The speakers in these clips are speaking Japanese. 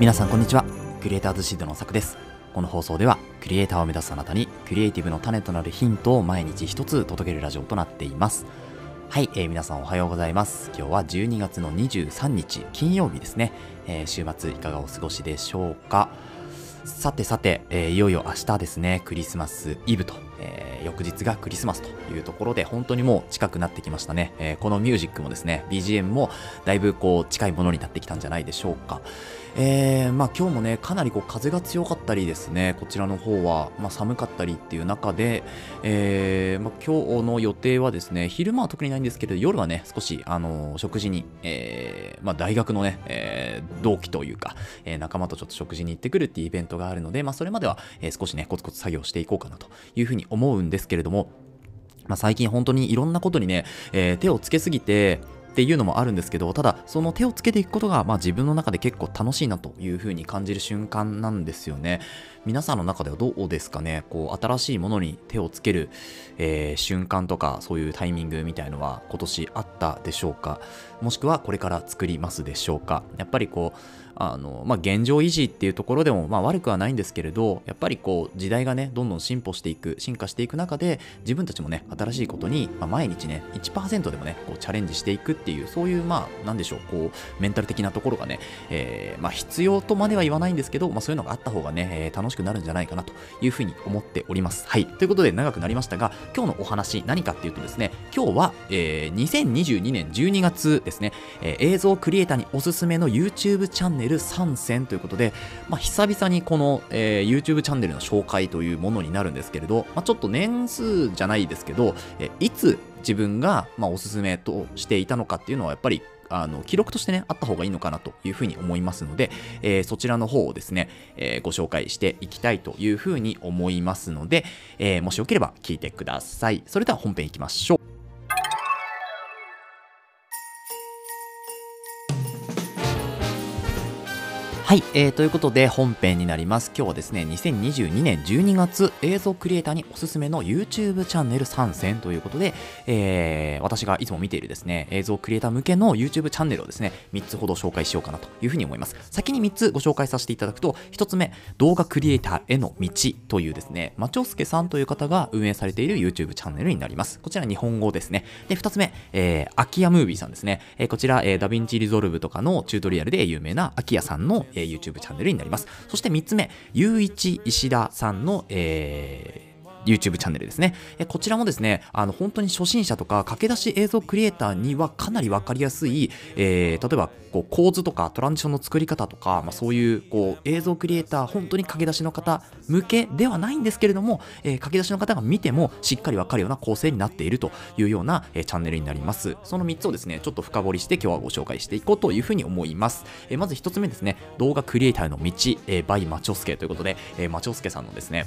皆さんこんにちは。クリエイターズシードのさくです。この放送ではクリエイターを目指すあなたにクリエイティブの種となるヒントを毎日一つ届けるラジオとなっています。はい、えー、皆さんおはようございます。今日は12月の23日金曜日ですね、えー、週末いかがお過ごしでしょうか？さてさて、えー、いよいよ明日ですねクリスマスイブと、えー、翌日がクリスマスというところで本当にもう近くなってきましたね、えー、このミュージックもですね BGM もだいぶこう近いものになってきたんじゃないでしょうか。えー、まあ今日もね、かなりこう風が強かったりですね、こちらの方は、まあ、寒かったりっていう中で、え、まあ、今日の予定はですね、昼間は特にないんですけど、夜はね、少し、あのー、食事に、えー、まあ、大学のね、えー、同期というか、えー、仲間とちょっと食事に行ってくるっていうイベントがあるので、まあ、それまでは、えー、少しね、コツコツ作業していこうかなというふうに思うんですけれども、まあ、最近本当にいろんなことにね、えー、手をつけすぎて、っていうのもあるんですけどただその手をつけていくことが、まあ、自分の中で結構楽しいなというふうに感じる瞬間なんですよね。皆さんの中ではどうですかね？こう新しいものに手をつける、えー、瞬間とかそういうタイミングみたいのは今年あったでしょうか？もしくはこれから作りますでしょうか？やっぱりこうあの、まあ、現状維持っていうところでも、まあ、悪くはないんですけれど、やっぱりこう、時代がね、どんどん進歩していく、進化していく中で、自分たちもね、新しいことに、まあ、毎日ね、1%でもね、こう、チャレンジしていくっていう、そういう、まあ、なんでしょう、こう、メンタル的なところがね、えー、まあ、必要とまでは言わないんですけど、まあ、そういうのがあった方がね、えー、楽しくなるんじゃないかなというふうに思っております。はい。ということで、長くなりましたが、今日のお話、何かっていうとですね、今日は、えー、2022年12月ですね、えー、映像クリエイターにおすすめの YouTube チャンネル参戦ということで、まあ、久々にこの、えー、YouTube チャンネルの紹介というものになるんですけれど、まあ、ちょっと年数じゃないですけど、えいつ自分が、まあ、おすすめとしていたのかっていうのはやっぱりあの記録としてね、あった方がいいのかなというふうに思いますので、えー、そちらの方をですね、えー、ご紹介していきたいというふうに思いますので、えー、もしよければ聞いてください。それでは本編いきましょう。はい、えー、ということで本編になります。今日はですね、2022年12月映像クリエイターにおすすめの YouTube チャンネル参戦ということで、えー、私がいつも見ているですね、映像クリエイター向けの YouTube チャンネルをですね、3つほど紹介しようかなというふうに思います。先に3つご紹介させていただくと、1つ目、動画クリエイターへの道というですね、マチョスケさんという方が運営されている YouTube チャンネルになります。こちら日本語ですね。で、2つ目、えー、アキヤムービーさんですね。えー、こちら、え、ダヴィンチリゾルブとかのチュートリアルで有名なアキヤさんの、ー、YouTube チャンネルになります。そして3つ目、ゆういち石田さんの、えー YouTube チャンネルですね。えこちらもですね、あの本当に初心者とか駆け出し映像クリエイターにはかなりわかりやすい、えー、例えばこう構図とかトランジションの作り方とか、まあ、そういうこう映像クリエイター、本当に駆け出しの方向けではないんですけれども、えー、駆け出しの方が見てもしっかりわかるような構成になっているというような、えー、チャンネルになります。その3つをですね、ちょっと深掘りして今日はご紹介していこうというふうに思います。え、まず1つ目ですね、動画クリエイターの道、えー、 by マチョスケということで、えー、マチョスケさんのですね、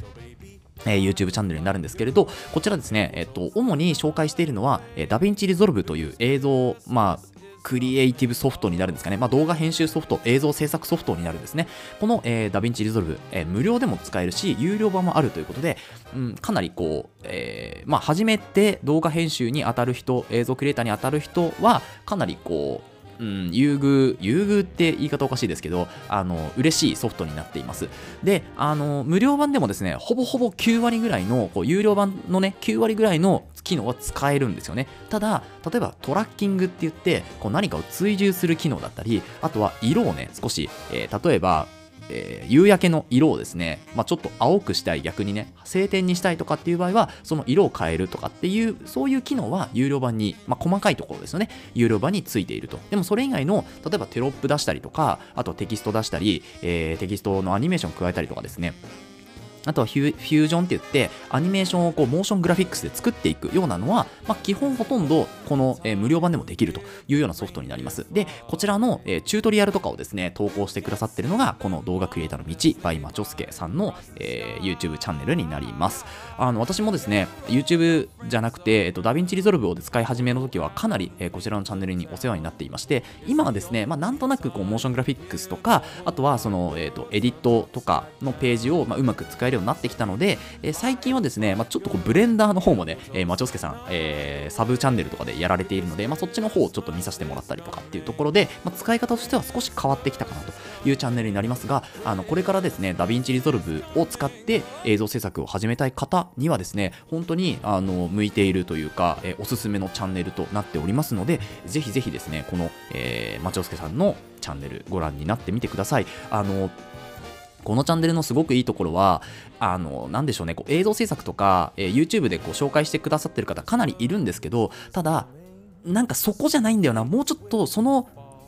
えー、YouTube チャンネルになるんですけれど、こちらですね、えっと、主に紹介しているのは、えー、 DaVinci Resolve という映像、まあ、クリエイティブソフトになるんですかね。まあ、動画編集ソフト、映像制作ソフトになるんですね。この、えー、 DaVinci Resolve、えー、無料でも使えるし、有料版もあるということで、うん、かなりこう、えー、まあ、初めて動画編集に当たる人、映像クリエイターに当たる人は、かなりこう、うん、優遇、優遇って言い方おかしいですけど、あの、嬉しいソフトになっています。で、あの、無料版でもですね、ほぼほぼ9割ぐらいの、こう、有料版のね、9割ぐらいの機能は使えるんですよね。ただ、例えばトラッキングって言って、こう何かを追従する機能だったり、あとは色をね、少し、えー、例えば、えー、夕焼けの色をですね、まあ、ちょっと青くしたい逆にね晴天にしたいとかっていう場合はその色を変えるとかっていうそういう機能は有料版に、まあ、細かいところですよね。有料版についていると。でもそれ以外の例えばテロップ出したりとかあとテキスト出したり、えー、テキストのアニメーション加えたりとかですね。あとはフュージョンって言って、アニメーションをこうモーショングラフィックスで作っていくようなのは、まあ、基本ほとんどこの、えー、無料版でもできるというようなソフトになります。で、こちらの、えー、チュートリアルとかをですね、投稿してくださってるのが、この動画クリエイターの道、 by マチョスケさんの、えー、YouTube チャンネルになります。あの、私もですね、YouTube じゃなくて、えっと、 DaVinci Resolve を使い始めの時は、かなり、え、こちらのチャンネルにお世話になっていまして、今はですね、まあ、なんとなくこう、モーショングラフィックスとか、あとはその、えっ、と、エディットとかのページを、まあ、うまく使えるようになってきたので、えー、最近はですね、まあ、ちょっとこうブレンダーの方もね、えー、マチョスケさん、えー、サブチャンネルとかでやられているので、まあ、そっちの方をちょっと見させてもらったりとかっていうところで、まあ、使い方としては少し変わってきたかなというチャンネルになりますが、あのこれからですね、 DaVinci Resolve を使って映像制作を始めたい方にはですね、本当にあの向いているというか、えー、おすすめのチャンネルとなっておりますので、ぜひぜひですね、この、えー、マチョスケさんのチャンネルご覧になってみてください。あのこのチャンネルのすごくいいところは、あの、なんでしょうね、こう映像制作とか、えー、YouTube でこう紹介してくださってる方かなりいるんですけど、ただ、なんかそこじゃないんだよな、もうちょっとその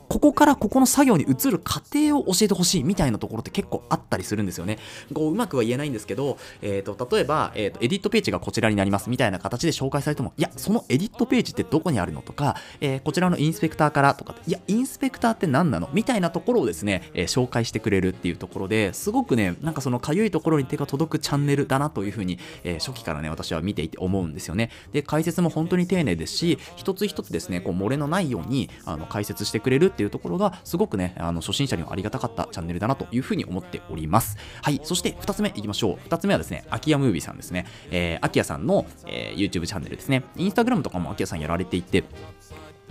ここからここの作業に移る過程を教えてほしいみたいなところって結構あったりするんですよね。こううまくは言えないんですけど、えーと、例えば、えーと、エディットページがこちらになりますみたいな形で紹介されても、いや、そのエディットページってどこにあるのとか、えー、こちらのインスペクターからとか、いや、インスペクターって何なのみたいなところをですね、えー、紹介してくれるっていうところですごくね、なんかそのかゆいところに手が届くチャンネルだなというふうに、えー、初期からね、私は見ていて思うんですよね。で、解説も本当に丁寧ですし、一つ一つですね、こう漏れのないようにあの解説してくれるっていうっていうところが、すごくね、あの初心者にはありがたかったチャンネルだなというふうに思っております。はい、そして2つ目いきましょう。2つ目はですね、アキヤムービーさんですね。えー、アキヤさんの、えー、YouTube チャンネルですね。 Instagram とかもアキヤさんやられていて、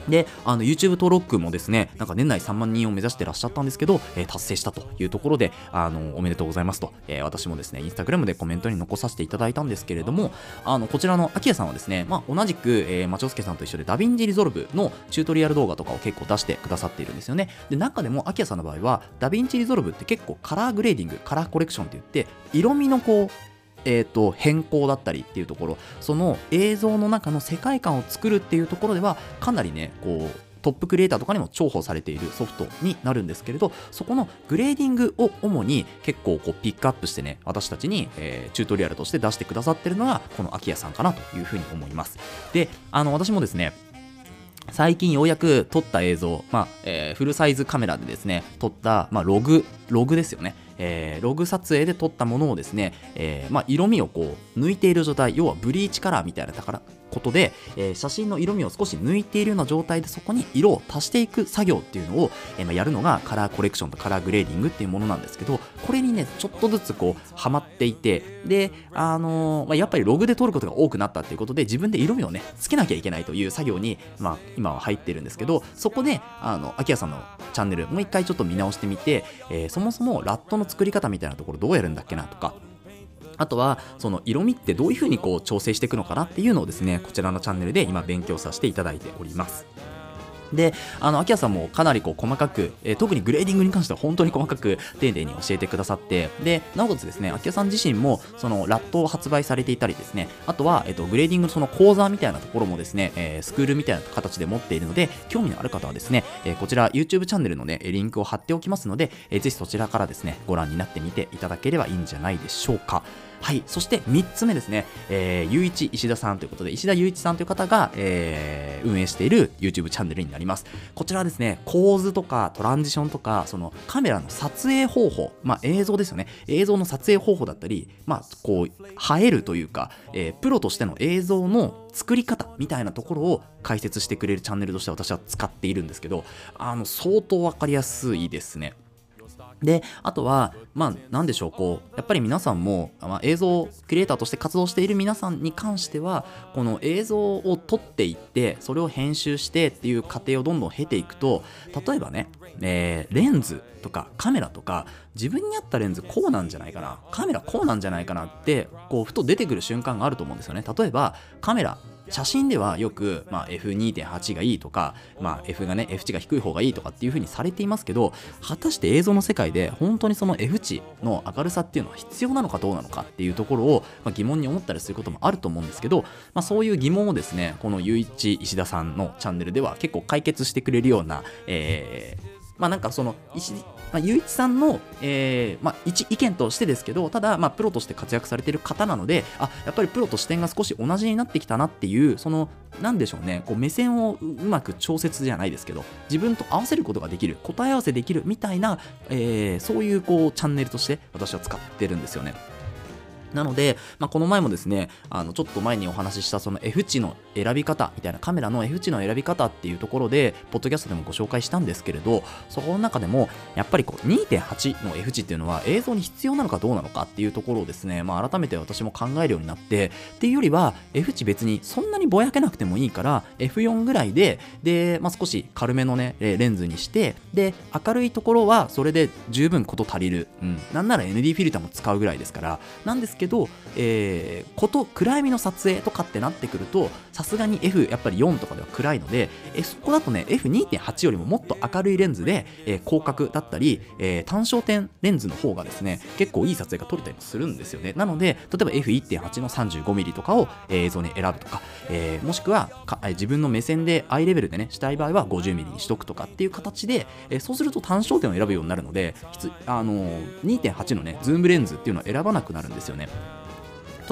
で、あの YouTube 登録もですね、なんか年内3万人を目指してらっしゃったんですけど、えー、達成したというところで、あの、おめでとうございますと、えー、私もですね、 Instagram でコメントに残させていただいたんですけれども、あの、こちらのアキヤさんはですね、まあ、同じく、えー、マチョスケさんと一緒で DaVinci Resolve のチュートリアル動画とかを結構出してくださっているんですよね。で、中でもアキヤさんの場合は、 DaVinci Resolve って結構カラーグレーディング、カラーコレクションって言って、色味のこう、えーと、変更だったりっていうところ。その映像の中の世界観を作るっていうところではかなりねこうトップクリエイターとかにも重宝されているソフトになるんですけれどそこのグレーディングを主に結構こうピックアップしてね私たちに、えー、チュートリアルとして出してくださってるのがこのアキヤさんかなというふうに思います。であの私もですね最近ようやく撮った映像、まあえー、フルサイズカメラでですね撮った、まあ、ログログですよね。えー、ログ撮影で撮ったものをですね、えーまあ、色味をこう抜いている状態要はブリーチカラーみたいなことで、えー、写真の色味を少し抜いているような状態でそこに色を足していく作業っていうのを、えー、まあ、やるのがカラーコレクションとカラーグレーディングっていうものなんですけどこれにねちょっとずつこうハマっていてであの、まあ、やっぱりログで撮ることが多くなったっていうことで自分で色味をねつけなきゃいけないという作業に、まあ、今は入ってるんですけどそこであの秋谷さんのチャンネルもう一回ちょっと見直してみて、えー、そもそも LUT の作り方みたいなところどうやるんだっけなとか。あとはその色味ってどういうふうにこう調整していくのかなっていうのをですねこちらのチャンネルで今勉強させていただいております。で、あの、アキヤさんもかなりこう細かく、えー、特にグレーディングに関しては本当に細かく丁寧に教えてくださって、で、なおかつですね、アキヤさん自身も、その、 LUT を発売されていたりですね、あとは、えっ、ー、と、グレーディングのその講座みたいなところもですね、えー、スクールみたいな形で持っているので、興味のある方はですね、えこちら YouTube チャンネルのね、リンクを貼っておきますので、えー、ぜひそちらからですね、ご覧になってみていただければいいんじゃないでしょうか。はい、そして3つ目ですね、えー、ゆういち石田さんということで、石田ゆういちさんという方が、えー、運営している YouTube チャンネルになります。こちらはですね、構図とかトランジションとか、そのカメラの撮影方法、まあ映像ですよね、映像の撮影方法だったり、まあこう、映えるというか、えー、プロとしての映像の作り方みたいなところを解説してくれるチャンネルとして私は使っているんですけど、あの、相当わかりやすいですね。で、あとは、まあ、なんでしょう、こう、やっぱり皆さんも、まあ、映像クリエイターとして活動している皆さんに関しては、この映像を撮っていって、それを編集してっていう過程をどんどん経ていくと、例えばね、えー、レンズとかカメラとか、自分に合ったレンズこうなんじゃないかな、カメラこうなんじゃないかなって、こう、ふと出てくる瞬間があると思うんですよね。例えば、カメラ、写真ではよく、まあ、F2.8 がいいとか、まあ、F がね F 値が低い方がいいとかっていう風にされていますけど果たして映像の世界で本当にその F 値の明るさっていうのは必要なのかどうなのかっていうところを、まあ、疑問に思ったりすることもあると思うんですけど、まあ、そういう疑問をですねこのゆういち石田さんのチャンネルでは結構解決してくれるような、えー、まあなんかその石、まあ、ゆういちさんの、えー、まあ、一意見としてですけど、ただ、まあ、プロとして活躍されている方なので、あ、やっぱりプロと視点が少し同じになってきたなっていう、その、なんでしょうね、こう目線をうまく調節じゃないですけど、自分と合わせることができる、答え合わせできるみたいな、えー、そういうこうチャンネルとして私は使ってるんですよね。なので、まあ、この前もですね、あのちょっと前にお話ししたその F 値の選び方みたいなカメラの F 値の選び方っていうところで、ポッドキャストでもご紹介したんですけれど、そこの中でも、やっぱりこう2.8の F 値っていうのは映像に必要なのかどうなのかっていうところをですね、まあ、改めて私も考えるようになって、っていうよりは F 値別にそんなにぼやけなくてもいいから、F4 ぐらいで、で、まあ、少し軽めのね、レンズにして、で、明るいところはそれで十分こと足りる。うん。なんなら ND フィルターも使うぐらいですから、なんですけど、けどえー、こと暗闇の撮影とかってなってくるとさすがに F やっぱり4とかでは暗いので、えそこだとね F2.8 よりももっと明るいレンズで、えー、広角だったり、えー、単焦点レンズの方がですね結構いい撮影が撮れたりもするんですよね。なので例えば F1.8 の 35mm とかを映像に選ぶとか、えー、もしくは自分の目線でアイレベルでねしたい場合は 50mm にしとくとかっていう形で、えそうすると単焦点を選ぶようになるのであの2.8のねズームレンズっていうのは選ばなくなるんですよね。now.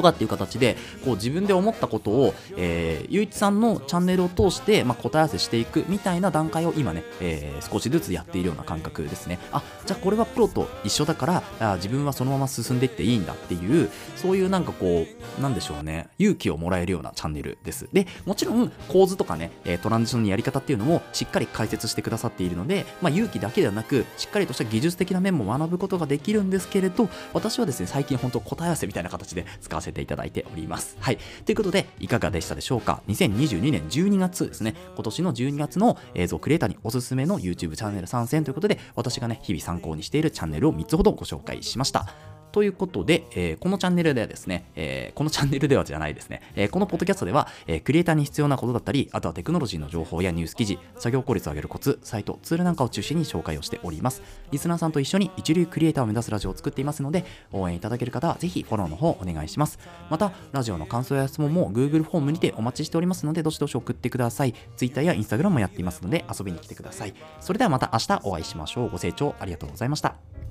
とかっていう形でこう自分で思ったことを、えー、ゆういちさんのチャンネルを通して、まあ、答え合わせしていくみたいな段階を今ね、えー、少しずつやっているような感覚ですね。あじゃあこれはプロと一緒だからあ自分はそのまま進んでいっていいんだっていうそういうなんかこうなんでしょうね勇気をもらえるようなチャンネルです。でもちろん構図とかねトランジションのやり方っていうのもしっかり解説してくださっているので、まあ、勇気だけではなくしっかりとした技術的な面も学ぶことができるんですけれど私はですね最近本当答え合わせみたいな形で使わせてていただいております。はい。ということで、いかがでしたでしょうか ?2022 年12月ですね。今年の12月の映像クリエイターにおすすめの YouTube チャンネル参戦ということで、私がね、日々参考にしているチャンネルを3つほどご紹介しました。ということで、えー、このチャンネルではですね、えー、このチャンネルではじゃないですね、えー、このポッドキャストでは、えクリエイターに必要なことだったり、あとはテクノロジーの情報やニュース記事、作業効率を上げるコツ、サイト、ツールなんかを中心に紹介をしております。リスナーさんと一緒に一流クリエイターを目指すラジオを作っていますので、応援いただける方はぜひフォローの方お願いします。また、ラジオの感想や質問も Google フォームにてお待ちしておりますので、どしどし送ってください。Twitter や Instagram もやっていますので、遊びに来てください。それではまた明日お会いしましょう。ご清聴ありがとうございました。